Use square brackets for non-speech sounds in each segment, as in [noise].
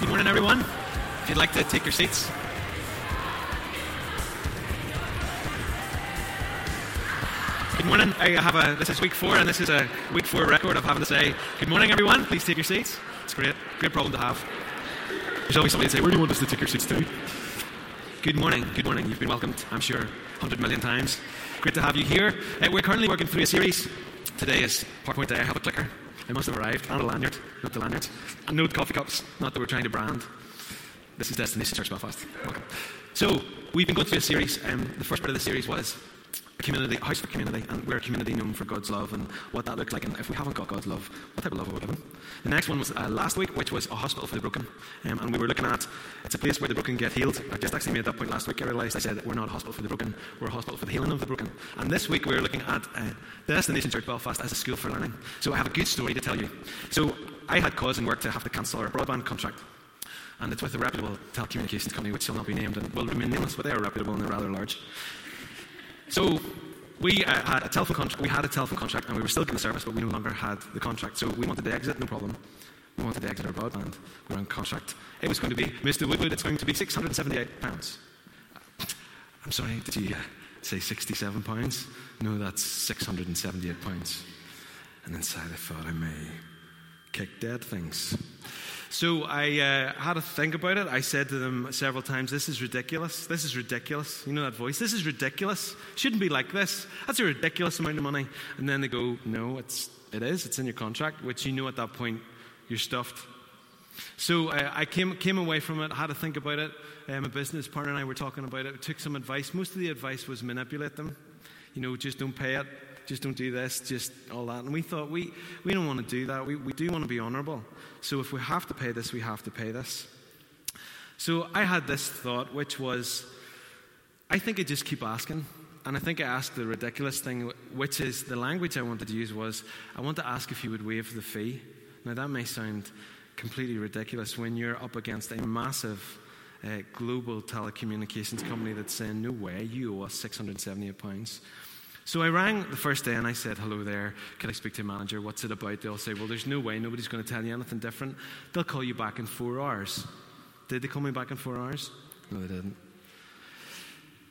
Good morning, everyone. If you'd like to take your seats. Good morning. I have a. This is week four, and this is a week four record of having to say good morning, everyone. Please take your seats. It's great, great problem to have. There's always somebody to say, "Where do you want us to take your seats to?" Good morning. Good morning. You've been welcomed, I'm sure, 100 million times. Great to have you here. Uh, we're currently working through a series. Today is PowerPoint Day. I have a clicker. It must have arrived. And a lanyard. Not the lanyards. And no coffee cups. Not that we're trying to brand. This is Destination Church Belfast. Welcome. So, we've been going through a series. Um, the first part of the series was a community, a house for community, and we're a community known for God's love and what that looks like. And if we haven't got God's love, what type of love are we living? The next one was uh, last week, which was a hospital for the broken. Um, and we were looking at it's a place where the broken get healed. I just actually made that point last week. I realised I said that we're not a hospital for the broken, we're a hospital for the healing of the broken. And this week we're looking at uh, the Destination Church Belfast as a school for learning. So I have a good story to tell you. So I had cause in work to have to cancel our broadband contract and it's with a reputable telecommunications company, which shall not be named and will remain nameless, but they are reputable and they're rather large. So we uh, had a telephone contract. We had a telephone contract, and we were still getting the service, but we no longer had the contract. So we wanted to exit, no problem. We wanted to exit our broadband. We were on contract. It was going to be Mr. Woodward. It's going to be six hundred and seventy-eight pounds. I'm sorry. Did you uh, say sixty-seven pounds? No, that's six hundred and seventy-eight pounds. And inside, I thought I may kick dead things. So I uh, had to think about it. I said to them several times, This is ridiculous. This is ridiculous. You know that voice? This is ridiculous. Shouldn't be like this. That's a ridiculous amount of money. And then they go, No, it's, it is. It's in your contract, which you know at that point you're stuffed. So uh, I came, came away from it, had to think about it. Um, a business partner and I were talking about it, took some advice. Most of the advice was manipulate them. You know, just don't pay it just don't do this, just all that. And we thought, we, we don't want to do that. We, we do want to be honourable. So if we have to pay this, we have to pay this. So I had this thought, which was, I think I just keep asking. And I think I asked the ridiculous thing, which is the language I wanted to use was, I want to ask if you would waive the fee. Now, that may sound completely ridiculous when you're up against a massive uh, global telecommunications company that's saying, no way, you owe us £678. So I rang the first day and I said, Hello there, can I speak to a manager? What's it about? They'll say, Well, there's no way, nobody's going to tell you anything different. They'll call you back in four hours. Did they call me back in four hours? No, they didn't.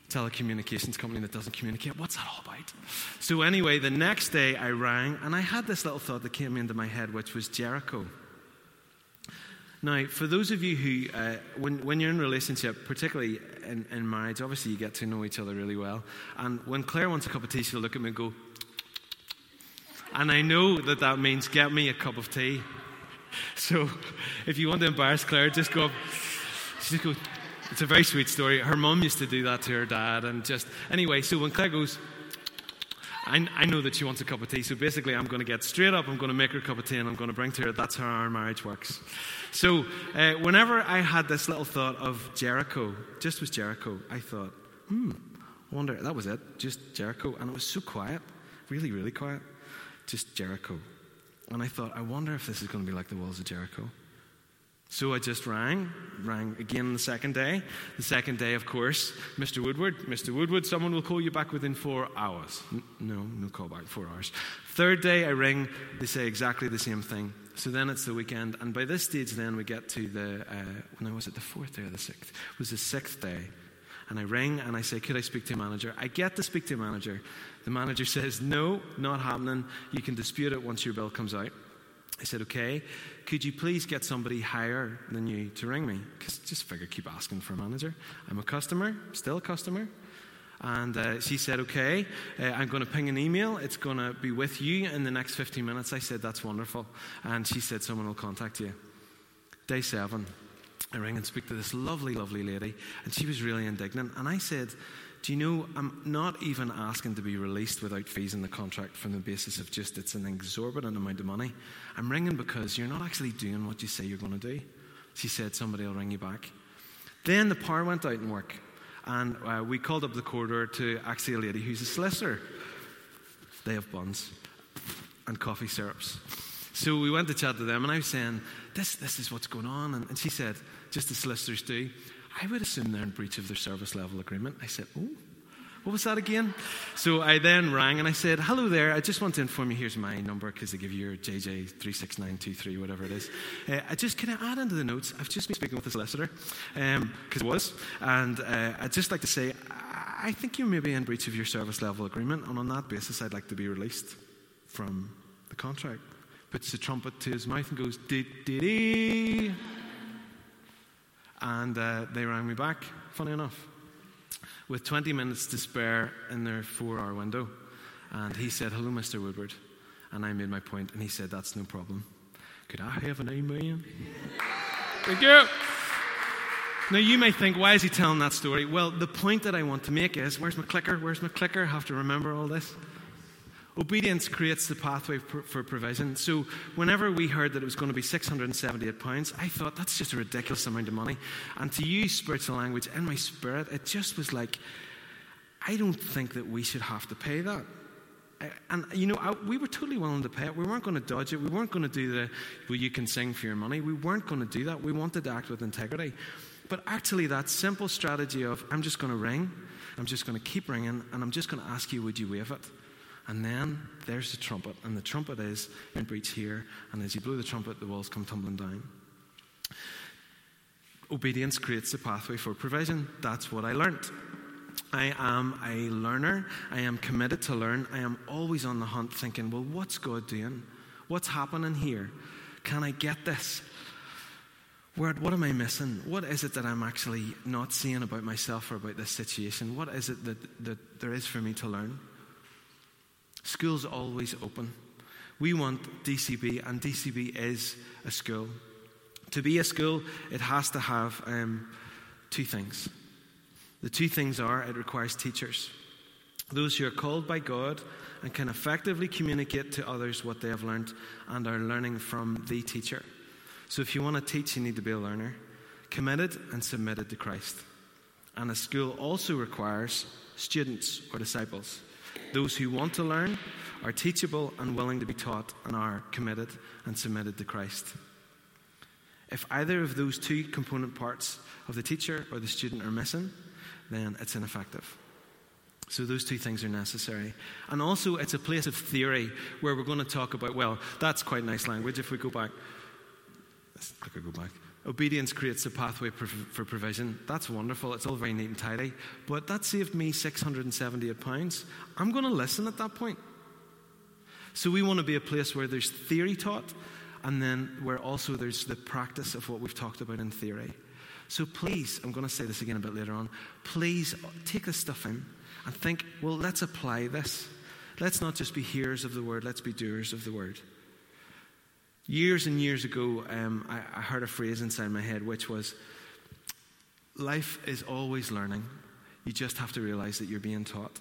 Telecommunications company that doesn't communicate. What's that all about? So, anyway, the next day I rang and I had this little thought that came into my head, which was Jericho. Now, for those of you who, uh, when, when you're in a relationship, particularly in, in, marriage, obviously you get to know each other really well. And when Claire wants a cup of tea, she'll look at me and go, and I know that that means get me a cup of tea. [laughs] So if you want to embarrass Claire, just go up. She just goes, it's a very sweet story. Her mum used to do that to her dad. And just, anyway, so when Claire goes, I, I, know that she wants a cup of tea, so basically I'm going to get straight up, I'm going to make her a cup of tea, and I'm going to bring to her. That's how our marriage works. So uh, whenever I had this little thought of Jericho, just was Jericho, I thought, hmm, I wonder, that was it, just Jericho. And it was so quiet, really, really quiet, just Jericho. And I thought, I wonder if this is going to be like the walls of Jericho. So I just rang, rang again the second day. The second day, of course, Mr. Woodward, Mr. Woodward, someone will call you back within four hours. N- no, no call back, four hours. Third day, I ring, they say exactly the same thing. So then it's the weekend, and by this stage, then we get to the, uh, when was it, the fourth day or the sixth? It was the sixth day. And I ring and I say, Could I speak to a manager? I get to speak to a manager. The manager says, No, not happening. You can dispute it once your bill comes out. I said, okay, could you please get somebody higher than you to ring me? Because just figure, keep asking for a manager. I'm a customer, still a customer. And uh, she said, okay, uh, I'm going to ping an email. It's going to be with you in the next 15 minutes. I said, that's wonderful. And she said, someone will contact you. Day seven, I ring and speak to this lovely, lovely lady. And she was really indignant. And I said, do you know, I'm not even asking to be released without fees in the contract from the basis of just it's an exorbitant amount of money. I'm ringing because you're not actually doing what you say you're going to do. She said, somebody will ring you back. Then the power went out in work, and uh, we called up the corridor to actually a lady who's a solicitor. They have buns and coffee syrups. So we went to chat to them, and I was saying, This, this is what's going on. And, and she said, Just as solicitors do. I would assume they're in breach of their service level agreement. I said, Oh, What was that again? So I then rang and I said, Hello there, I just want to inform you, here's my number because they give you your JJ36923, whatever it is. Uh, I just, can I add into the notes? I've just been speaking with the solicitor, because um, it was, and uh, I'd just like to say, I think you may be in breach of your service level agreement, and on that basis, I'd like to be released from the contract. Puts the trumpet to his mouth and goes, dee dee dee. And uh, they rang me back, funny enough with 20 minutes to spare in their four hour window. And he said, Hello, Mr. Woodward. And I made my point, and he said, That's no problem. Could I have an amen? Thank you. Now, you may think, why is he telling that story? Well, the point that I want to make is where's my clicker? Where's my clicker? I have to remember all this. Obedience creates the pathway for provision. So, whenever we heard that it was going to be £678, I thought that's just a ridiculous amount of money. And to use spiritual language in my spirit, it just was like, I don't think that we should have to pay that. And, you know, I, we were totally willing to pay it. We weren't going to dodge it. We weren't going to do the, well, you can sing for your money. We weren't going to do that. We wanted to act with integrity. But actually, that simple strategy of, I'm just going to ring, I'm just going to keep ringing, and I'm just going to ask you, would you waive it? And then there's the trumpet, and the trumpet is in breach here, and as you blow the trumpet, the walls come tumbling down. Obedience creates the pathway for provision. That's what I learned. I am a learner. I am committed to learn. I am always on the hunt thinking, well, what's God doing? What's happening here? Can I get this? Where, what am I missing? What is it that I'm actually not seeing about myself or about this situation? What is it that, that there is for me to learn? School's always open. We want DCB, and DCB is a school. To be a school, it has to have um, two things. The two things are it requires teachers, those who are called by God and can effectively communicate to others what they have learned and are learning from the teacher. So if you want to teach, you need to be a learner, committed and submitted to Christ. And a school also requires students or disciples. Those who want to learn are teachable and willing to be taught and are committed and submitted to Christ. If either of those two component parts of the teacher or the student are missing, then it's ineffective. So those two things are necessary. And also, it's a place of theory where we're going to talk about, well, that's quite nice language if we go back. Go back. Obedience creates a pathway for provision. That's wonderful. It's all very neat and tidy. But that saved me £678. I'm going to listen at that point. So we want to be a place where there's theory taught and then where also there's the practice of what we've talked about in theory. So please, I'm going to say this again a bit later on, please take this stuff in and think, well, let's apply this. Let's not just be hearers of the word, let's be doers of the word. Years and years ago, um, I, I heard a phrase inside my head which was, Life is always learning. You just have to realize that you're being taught.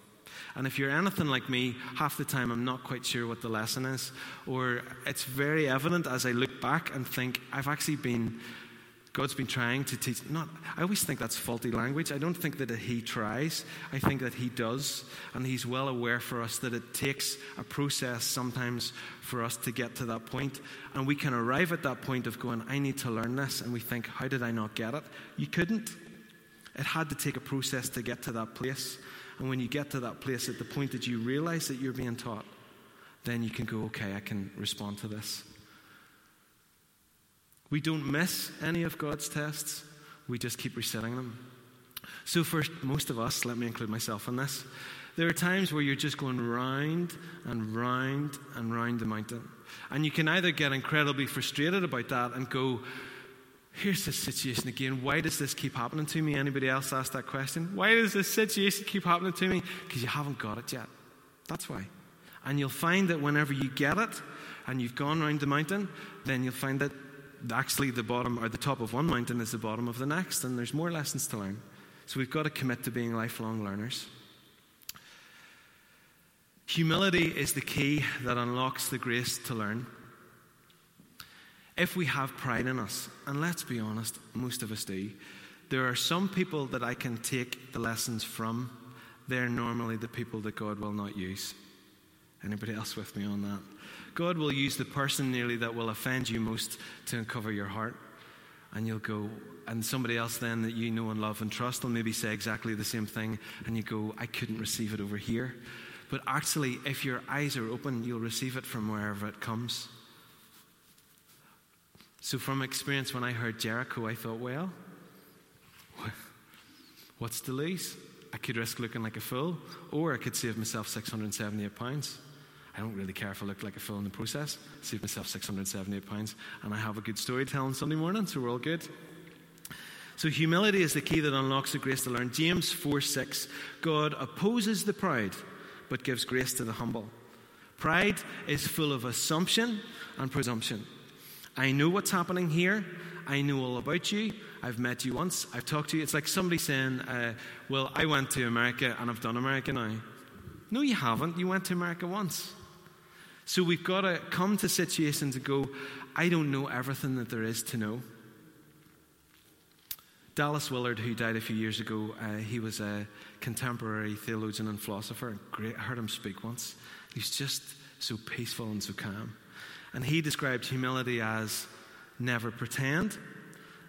And if you're anything like me, half the time I'm not quite sure what the lesson is, or it's very evident as I look back and think, I've actually been God's been trying to teach. Not, I always think that's faulty language. I don't think that He tries. I think that He does, and He's well aware for us that it takes a process sometimes for us to get to that point. and we can arrive at that point of going, "I need to learn this," and we think, "How did I not get it?" You couldn't. It had to take a process to get to that place, and when you get to that place, at the point that you realize that you're being taught, then you can go, "Okay, I can respond to this." We don't miss any of God's tests, we just keep resetting them. So, for most of us, let me include myself in this, there are times where you're just going round and round and round the mountain. And you can either get incredibly frustrated about that and go, here's the situation again. Why does this keep happening to me? Anybody else ask that question? Why does this situation keep happening to me? Because you haven't got it yet. That's why. And you'll find that whenever you get it and you've gone round the mountain, then you'll find that actually the bottom or the top of one mountain is the bottom of the next, and there's more lessons to learn. So we've got to commit to being lifelong learners. Humility is the key that unlocks the grace to learn. If we have pride in us, and let's be honest, most of us do, there are some people that I can take the lessons from. They're normally the people that God will not use. Anybody else with me on that? God will use the person nearly that will offend you most to uncover your heart. And you'll go, and somebody else then that you know and love and trust will maybe say exactly the same thing, and you go, I couldn't receive it over here. But actually, if your eyes are open, you'll receive it from wherever it comes. So, from experience, when I heard Jericho, I thought, well, what's to lose? I could risk looking like a fool, or I could save myself £678. I don't really care if I look like a fool in the process. Save myself £678, and I have a good story telling Sunday morning, so we're all good. So, humility is the key that unlocks the grace to learn. James 4 6 God opposes the proud, but gives grace to the humble. Pride is full of assumption and presumption. I know what's happening here. I know all about you. I've met you once. I've talked to you. It's like somebody saying, uh, Well, I went to America and I've done America now. No, you haven't. You went to America once. So we've got to come to situations and go, I don't know everything that there is to know. Dallas Willard, who died a few years ago, uh, he was a contemporary theologian and philosopher. Great, I heard him speak once. He's just so peaceful and so calm. And he described humility as never pretend,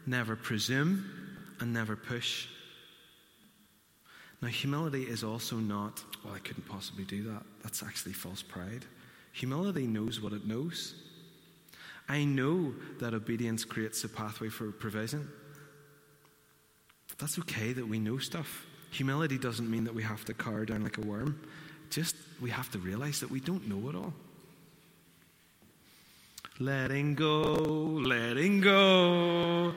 never presume, and never push. Now, humility is also not, well, I couldn't possibly do that. That's actually false pride. Humility knows what it knows. I know that obedience creates a pathway for provision. That's okay that we know stuff. Humility doesn't mean that we have to cower down like a worm. Just we have to realize that we don't know it all. Letting go, letting go.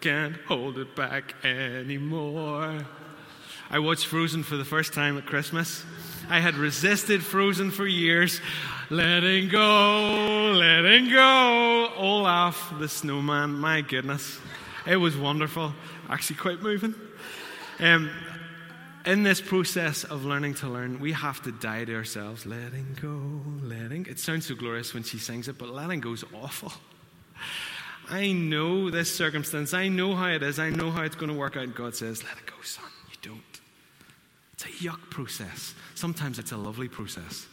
Can't hold it back anymore. I watched Frozen for the first time at Christmas. I had resisted Frozen for years. Letting go, letting go. Olaf, the snowman, my goodness. It was wonderful actually quite moving. Um, in this process of learning to learn, we have to die to ourselves. Letting go, letting. It sounds so glorious when she sings it, but letting go is awful. I know this circumstance. I know how it is. I know how it's going to work out. God says, Let it go, son. It's a yuck process. Sometimes it's a lovely process,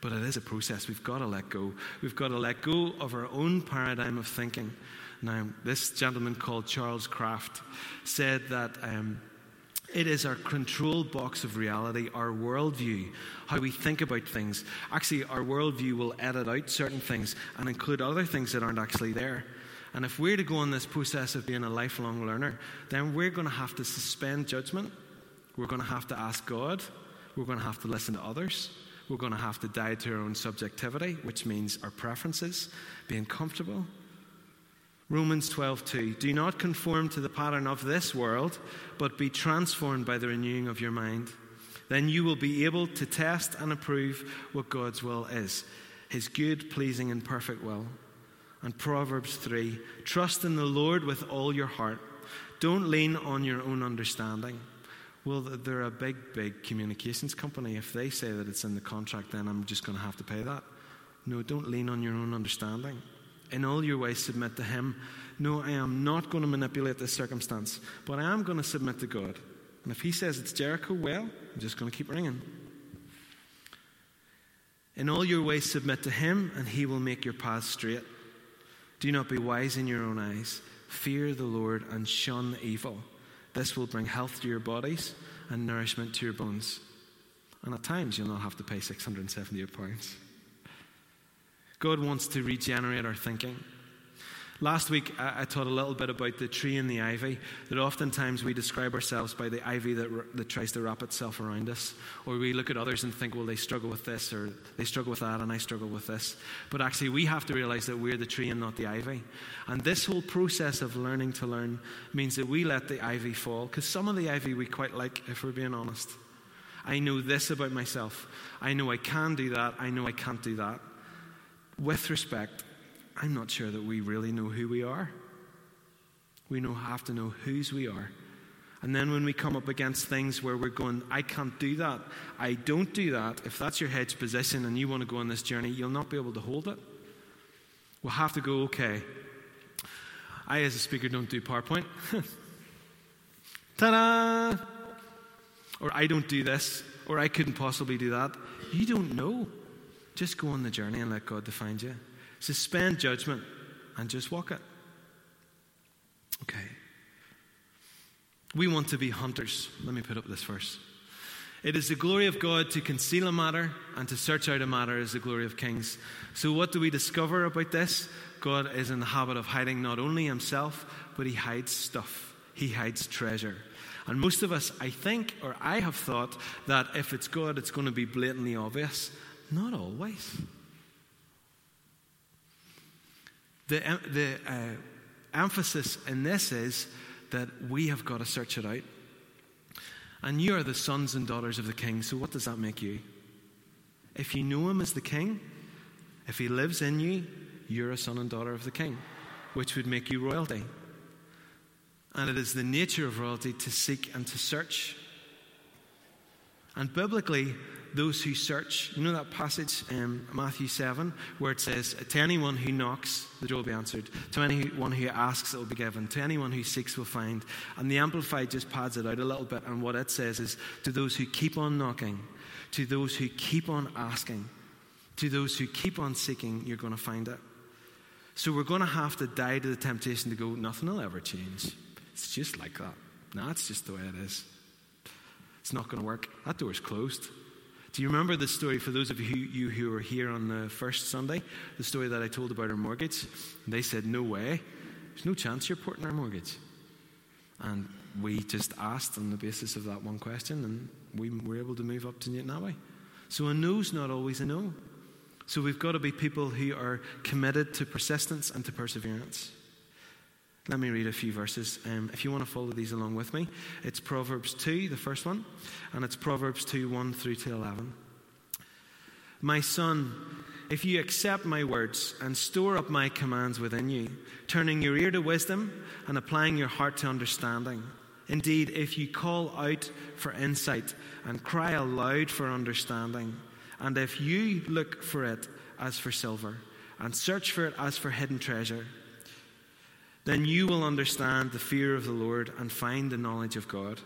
but it is a process. We've got to let go. We've got to let go of our own paradigm of thinking. Now, this gentleman called Charles Kraft said that um, it is our control box of reality, our worldview, how we think about things. Actually, our worldview will edit out certain things and include other things that aren't actually there. And if we're to go on this process of being a lifelong learner, then we're going to have to suspend judgment. We're going to have to ask God. We're going to have to listen to others. We're going to have to die to our own subjectivity, which means our preferences, being comfortable, Romans 12:2 Do not conform to the pattern of this world, but be transformed by the renewing of your mind. Then you will be able to test and approve what God's will is, his good, pleasing and perfect will. And Proverbs 3 Trust in the Lord with all your heart. Don't lean on your own understanding. Well, they're a big, big communications company. If they say that it's in the contract, then I'm just going to have to pay that. No, don't lean on your own understanding. In all your ways, submit to Him. No, I am not going to manipulate this circumstance, but I am going to submit to God. And if He says it's Jericho, well, I'm just going to keep ringing. In all your ways, submit to Him, and He will make your path straight. Do not be wise in your own eyes. Fear the Lord and shun evil. This will bring health to your bodies and nourishment to your bones. And at times, you'll not have to pay £678. God wants to regenerate our thinking. Last week, I, taught a little bit about the tree and the ivy, that oftentimes we describe ourselves by the ivy that, that tries to wrap itself around us. Or we look at others and think, well, they struggle with this, or they struggle with that, and I struggle with this. But actually, we have to realize that we're the tree and not the ivy. And this whole process of learning to learn means that we let the ivy fall, because some of the ivy we quite like, if we're being honest. I know this about myself. I know I can do that. I know I can't do that with respect, I'm not sure that we really know who we are. We know, have to know whose we are. And then when we come up against things where we're going, I can't do that, I don't do that, if that's your head's position and you want to go on this journey, you'll not be able to hold it. We'll have to go, okay. I, as a speaker, don't do PowerPoint. [laughs] Ta da! Or I don't do this, or I couldn't possibly do that. You don't know. Just go on the journey and let God define you. Suspend judgment and just walk it. Okay. We want to be hunters. Let me put up this verse. It is the glory of God to conceal a matter, and to search out a matter is the glory of kings. So, what do we discover about this? God is in the habit of hiding not only himself, but he hides stuff, he hides treasure. And most of us, I think, or I have thought, that if it's God, it's going to be blatantly obvious. Not always. The, the uh, emphasis in this is that we have got to search it out. And you are the sons and daughters of the king, so what does that make you? If you know him as the king, if he lives in you, you're a son and daughter of the king, which would make you royalty. And it is the nature of royalty to seek and to search. And biblically, those who search, you know that passage in Matthew 7 where it says, To anyone who knocks, the door will be answered. To anyone who asks, it will be given. To anyone who seeks, will find. And the Amplified just pads it out a little bit. And what it says is, To those who keep on knocking, to those who keep on asking, to those who keep on seeking, you're going to find it. So we're going to have to die to the temptation to go, Nothing will ever change. It's just like that. No, it's just the way it is. It's not going to work. That door's closed. Do you remember the story, for those of you, who were here on the first Sunday, the story that I told about our mortgage? And they said, No way. There's no chance you're porting our mortgage. And we just asked on the basis of that one question, and we were able to move up to Newton. So a no's not always a no. So we've got to be people who are committed to persistence and to perseverance. Let me read a few verses. Um, if you want to follow these along with me, it's Proverbs 2, the first one, and it's Proverbs 2, 1 through to 11. My son, if you accept my words and store up my commands within you, turning your ear to wisdom and applying your heart to understanding, indeed, if you call out for insight and cry aloud for understanding, and if you look for it as for silver and search for it as for hidden treasure, then you will understand the fear of the Lord and find the knowledge of God.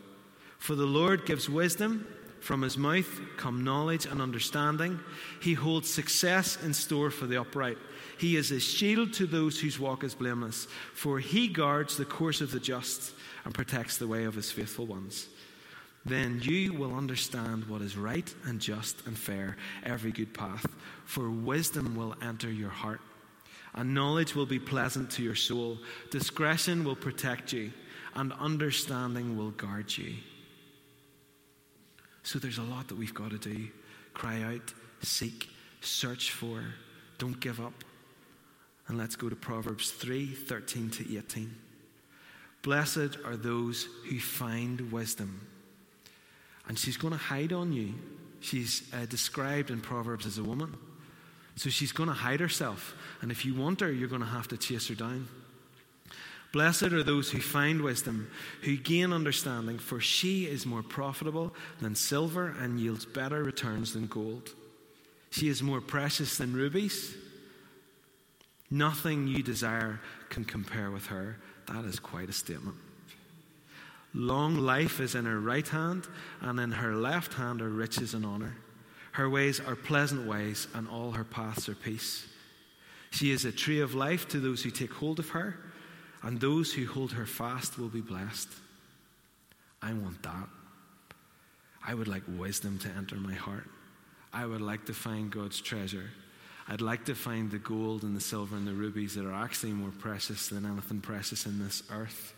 For the Lord gives wisdom, from his mouth come knowledge and understanding. He holds success in store for the upright. He is a shield to those whose walk is blameless, for he guards the course of the just and protects the way of his faithful ones. Then you will understand what is right and just and fair, every good path, for wisdom will enter your heart and knowledge will be pleasant to your soul. Discretion will protect you, and understanding will guard you. So there's a lot that we've got to do cry out, seek, search for, don't give up. And let's go to Proverbs 3 13 to 18. Blessed are those who find wisdom. And she's going to hide on you. She's uh, described in Proverbs as a woman. So she's going to hide herself. And if you want her, you're going to have to chase her down. Blessed are those who find wisdom, who gain understanding, for she is more profitable than silver and yields better returns than gold. She is more precious than rubies. Nothing you desire can compare with her. That is quite a statement. Long life is in her right hand, and in her left hand are riches and honor. Her ways are pleasant ways, and all her paths are peace. She is a tree of life to those who take hold of her, and those who hold her fast will be blessed. I want that. I would like wisdom to enter my heart. I would like to find God's treasure. I'd like to find the gold and the silver and the rubies that are actually more precious than anything precious in this earth.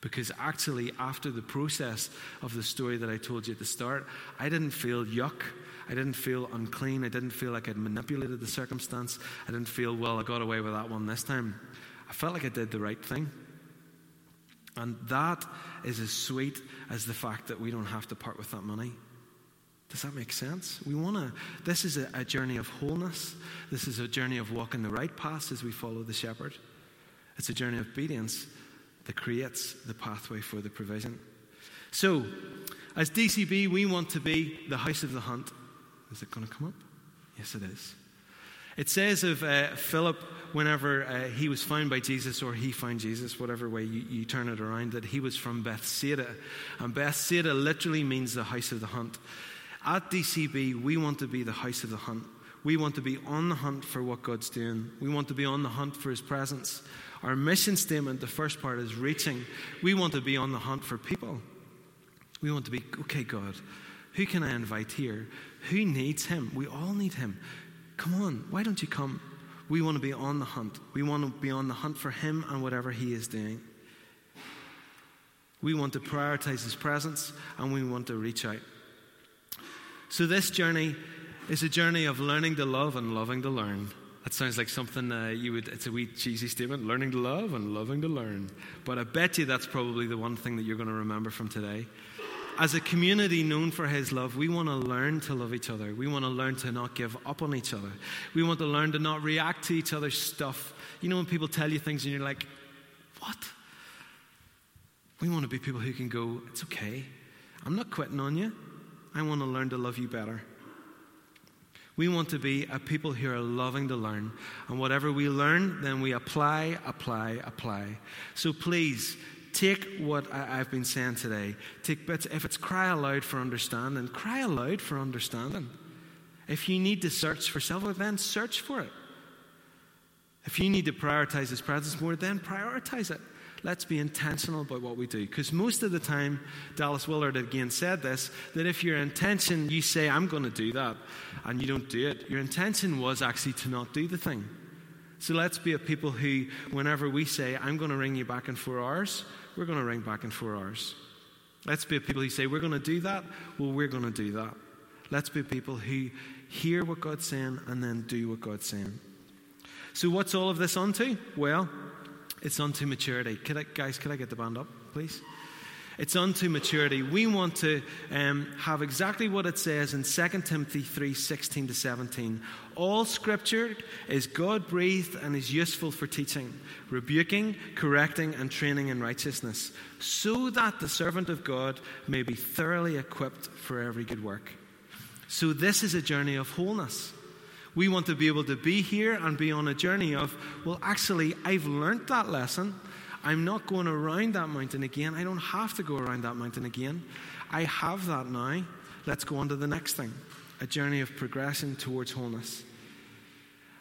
Because actually, after the process of the story that I told you at the start, I didn't feel yuck I didn't feel unclean. I didn't feel like I'd manipulated the circumstance. I didn't feel, well, I got away with that one this time. I felt like I did the right thing. And that is as sweet as the fact that we don't have to part with that money. Does that make sense? We want to, this is a, a, journey of wholeness. This is a journey of walking the right path as we follow the shepherd. It's a journey of obedience that creates the pathway for the provision. So, as DCB, we want to be the house of the hunt. Is it going to come up? Yes, it is. It says of uh, Philip, whenever uh, he was found by Jesus, or he found Jesus, whatever way you, you, turn it around, that he was from Bethsaida. And Bethsaida literally means the house of the hunt. At DCB, we want to be the house of the hunt. We want to be on the hunt for what God's doing. We want to be on the hunt for His presence. Our mission statement, the first part, is reaching. We want to be on the hunt for people. We want to be, okay, God, who can I invite here? Who needs Him? We all need Him. Come on, why don't you come? We want to be on the hunt. We want to be on the hunt for Him and whatever He is doing. We want to prioritize His presence and we want to reach out. So, this journey is a journey of learning to love and loving to learn. That sounds like something uh, you would, it's a wee cheesy statement learning to love and loving to learn. But I bet you that's probably the one thing that you're going to remember from today. As a community known for His love, we want to learn to love each other. We want to learn to not give up on each other. We want to learn to not react to each other's stuff. You know, when people tell you things and you're like, what? We want to be people who can go, it's okay. I'm not quitting on you. I want to learn to love you better. We want to be a people who are loving to learn. And whatever we learn, then we apply, apply, apply. So please, take what I, have been saying today. Take bits. If it's cry aloud for understanding, cry aloud for understanding. If you need to search for self, then search for it. If you need to prioritize His presence more, then prioritize it let's be intentional about what we do. Because most of the time, Dallas Willard again said this that if your intention, you say, I'm going to do that, and you don't do it, your intention was actually to not do the thing. So let's be a people who, whenever we say, I'm going to ring you back in four hours, we're going to ring back in four hours. Let's be a people who say, We're going to do that, well, we're going to do that. Let's be people who hear what God's saying and then do what God's saying. So, what's all of this onto? Well, it's onto maturity. Could I, guys, could I get the band up, please? It's unto maturity. We want to um, have exactly what it says in 2 Timothy 3 16 to 17. All scripture is God breathed and is useful for teaching, rebuking, correcting, and training in righteousness, so that the servant of God may be thoroughly equipped for every good work. So, this is a journey of wholeness. We want to be able to be here and be on a journey of, well, actually, I've learnt that lesson. I'm not going around that mountain again. I don't have to go around that mountain again. I have that now. Let's go on to the next thing a journey of progression towards wholeness.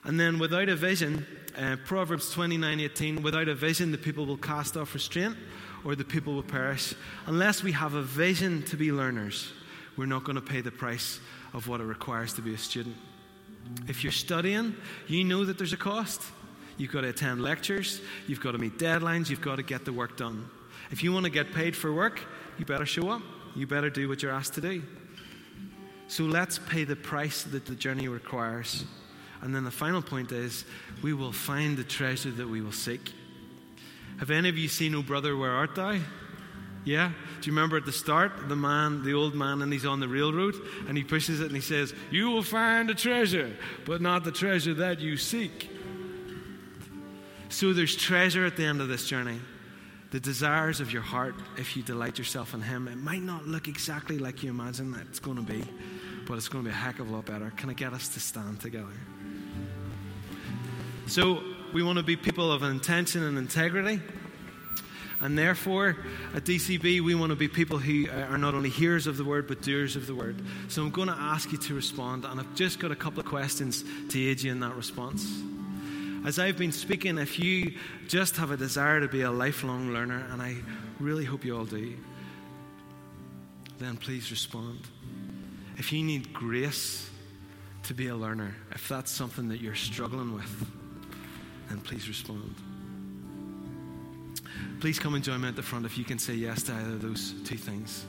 And then without a vision, uh, Proverbs 29 18, without a vision, the people will cast off restraint or the people will perish. Unless we have a vision to be learners, we're not going to pay the price of what it requires to be a student. If you're studying, you know that there's a cost. You've got to attend lectures, you've got to meet deadlines, you've got to get the work done. If you want to get paid for work, you better show up. You better do what you're asked to do. So let's pay the price that the journey requires. And then the final point is we will find the treasure that we will seek. Have any of you seen O Brother, Where Art Thou? Yeah? Do you remember at the start, the man, the old man, and he's on the railroad, and he pushes it and he says, You will find a treasure, but not the treasure that you seek. So there's treasure at the end of this journey. The desires of your heart, if you delight yourself in Him, it might not look exactly like you imagine it's going to be, but it's going to be a heck of a lot better. Can I get us to stand together? So, we want to be people of intention and integrity. And therefore, at DCB, we want to be people who are not only hearers of the word, but doers of the word. So I'm going to ask you to respond, and I've just got a couple of questions to aid you in that response. As I've been speaking, if you just have a desire to be a lifelong learner, and I really hope you all do, then please respond. If you need grace to be a learner, if that's something that you're struggling with, then please respond. Please come and join me at the front if you can say yes to either of those two things.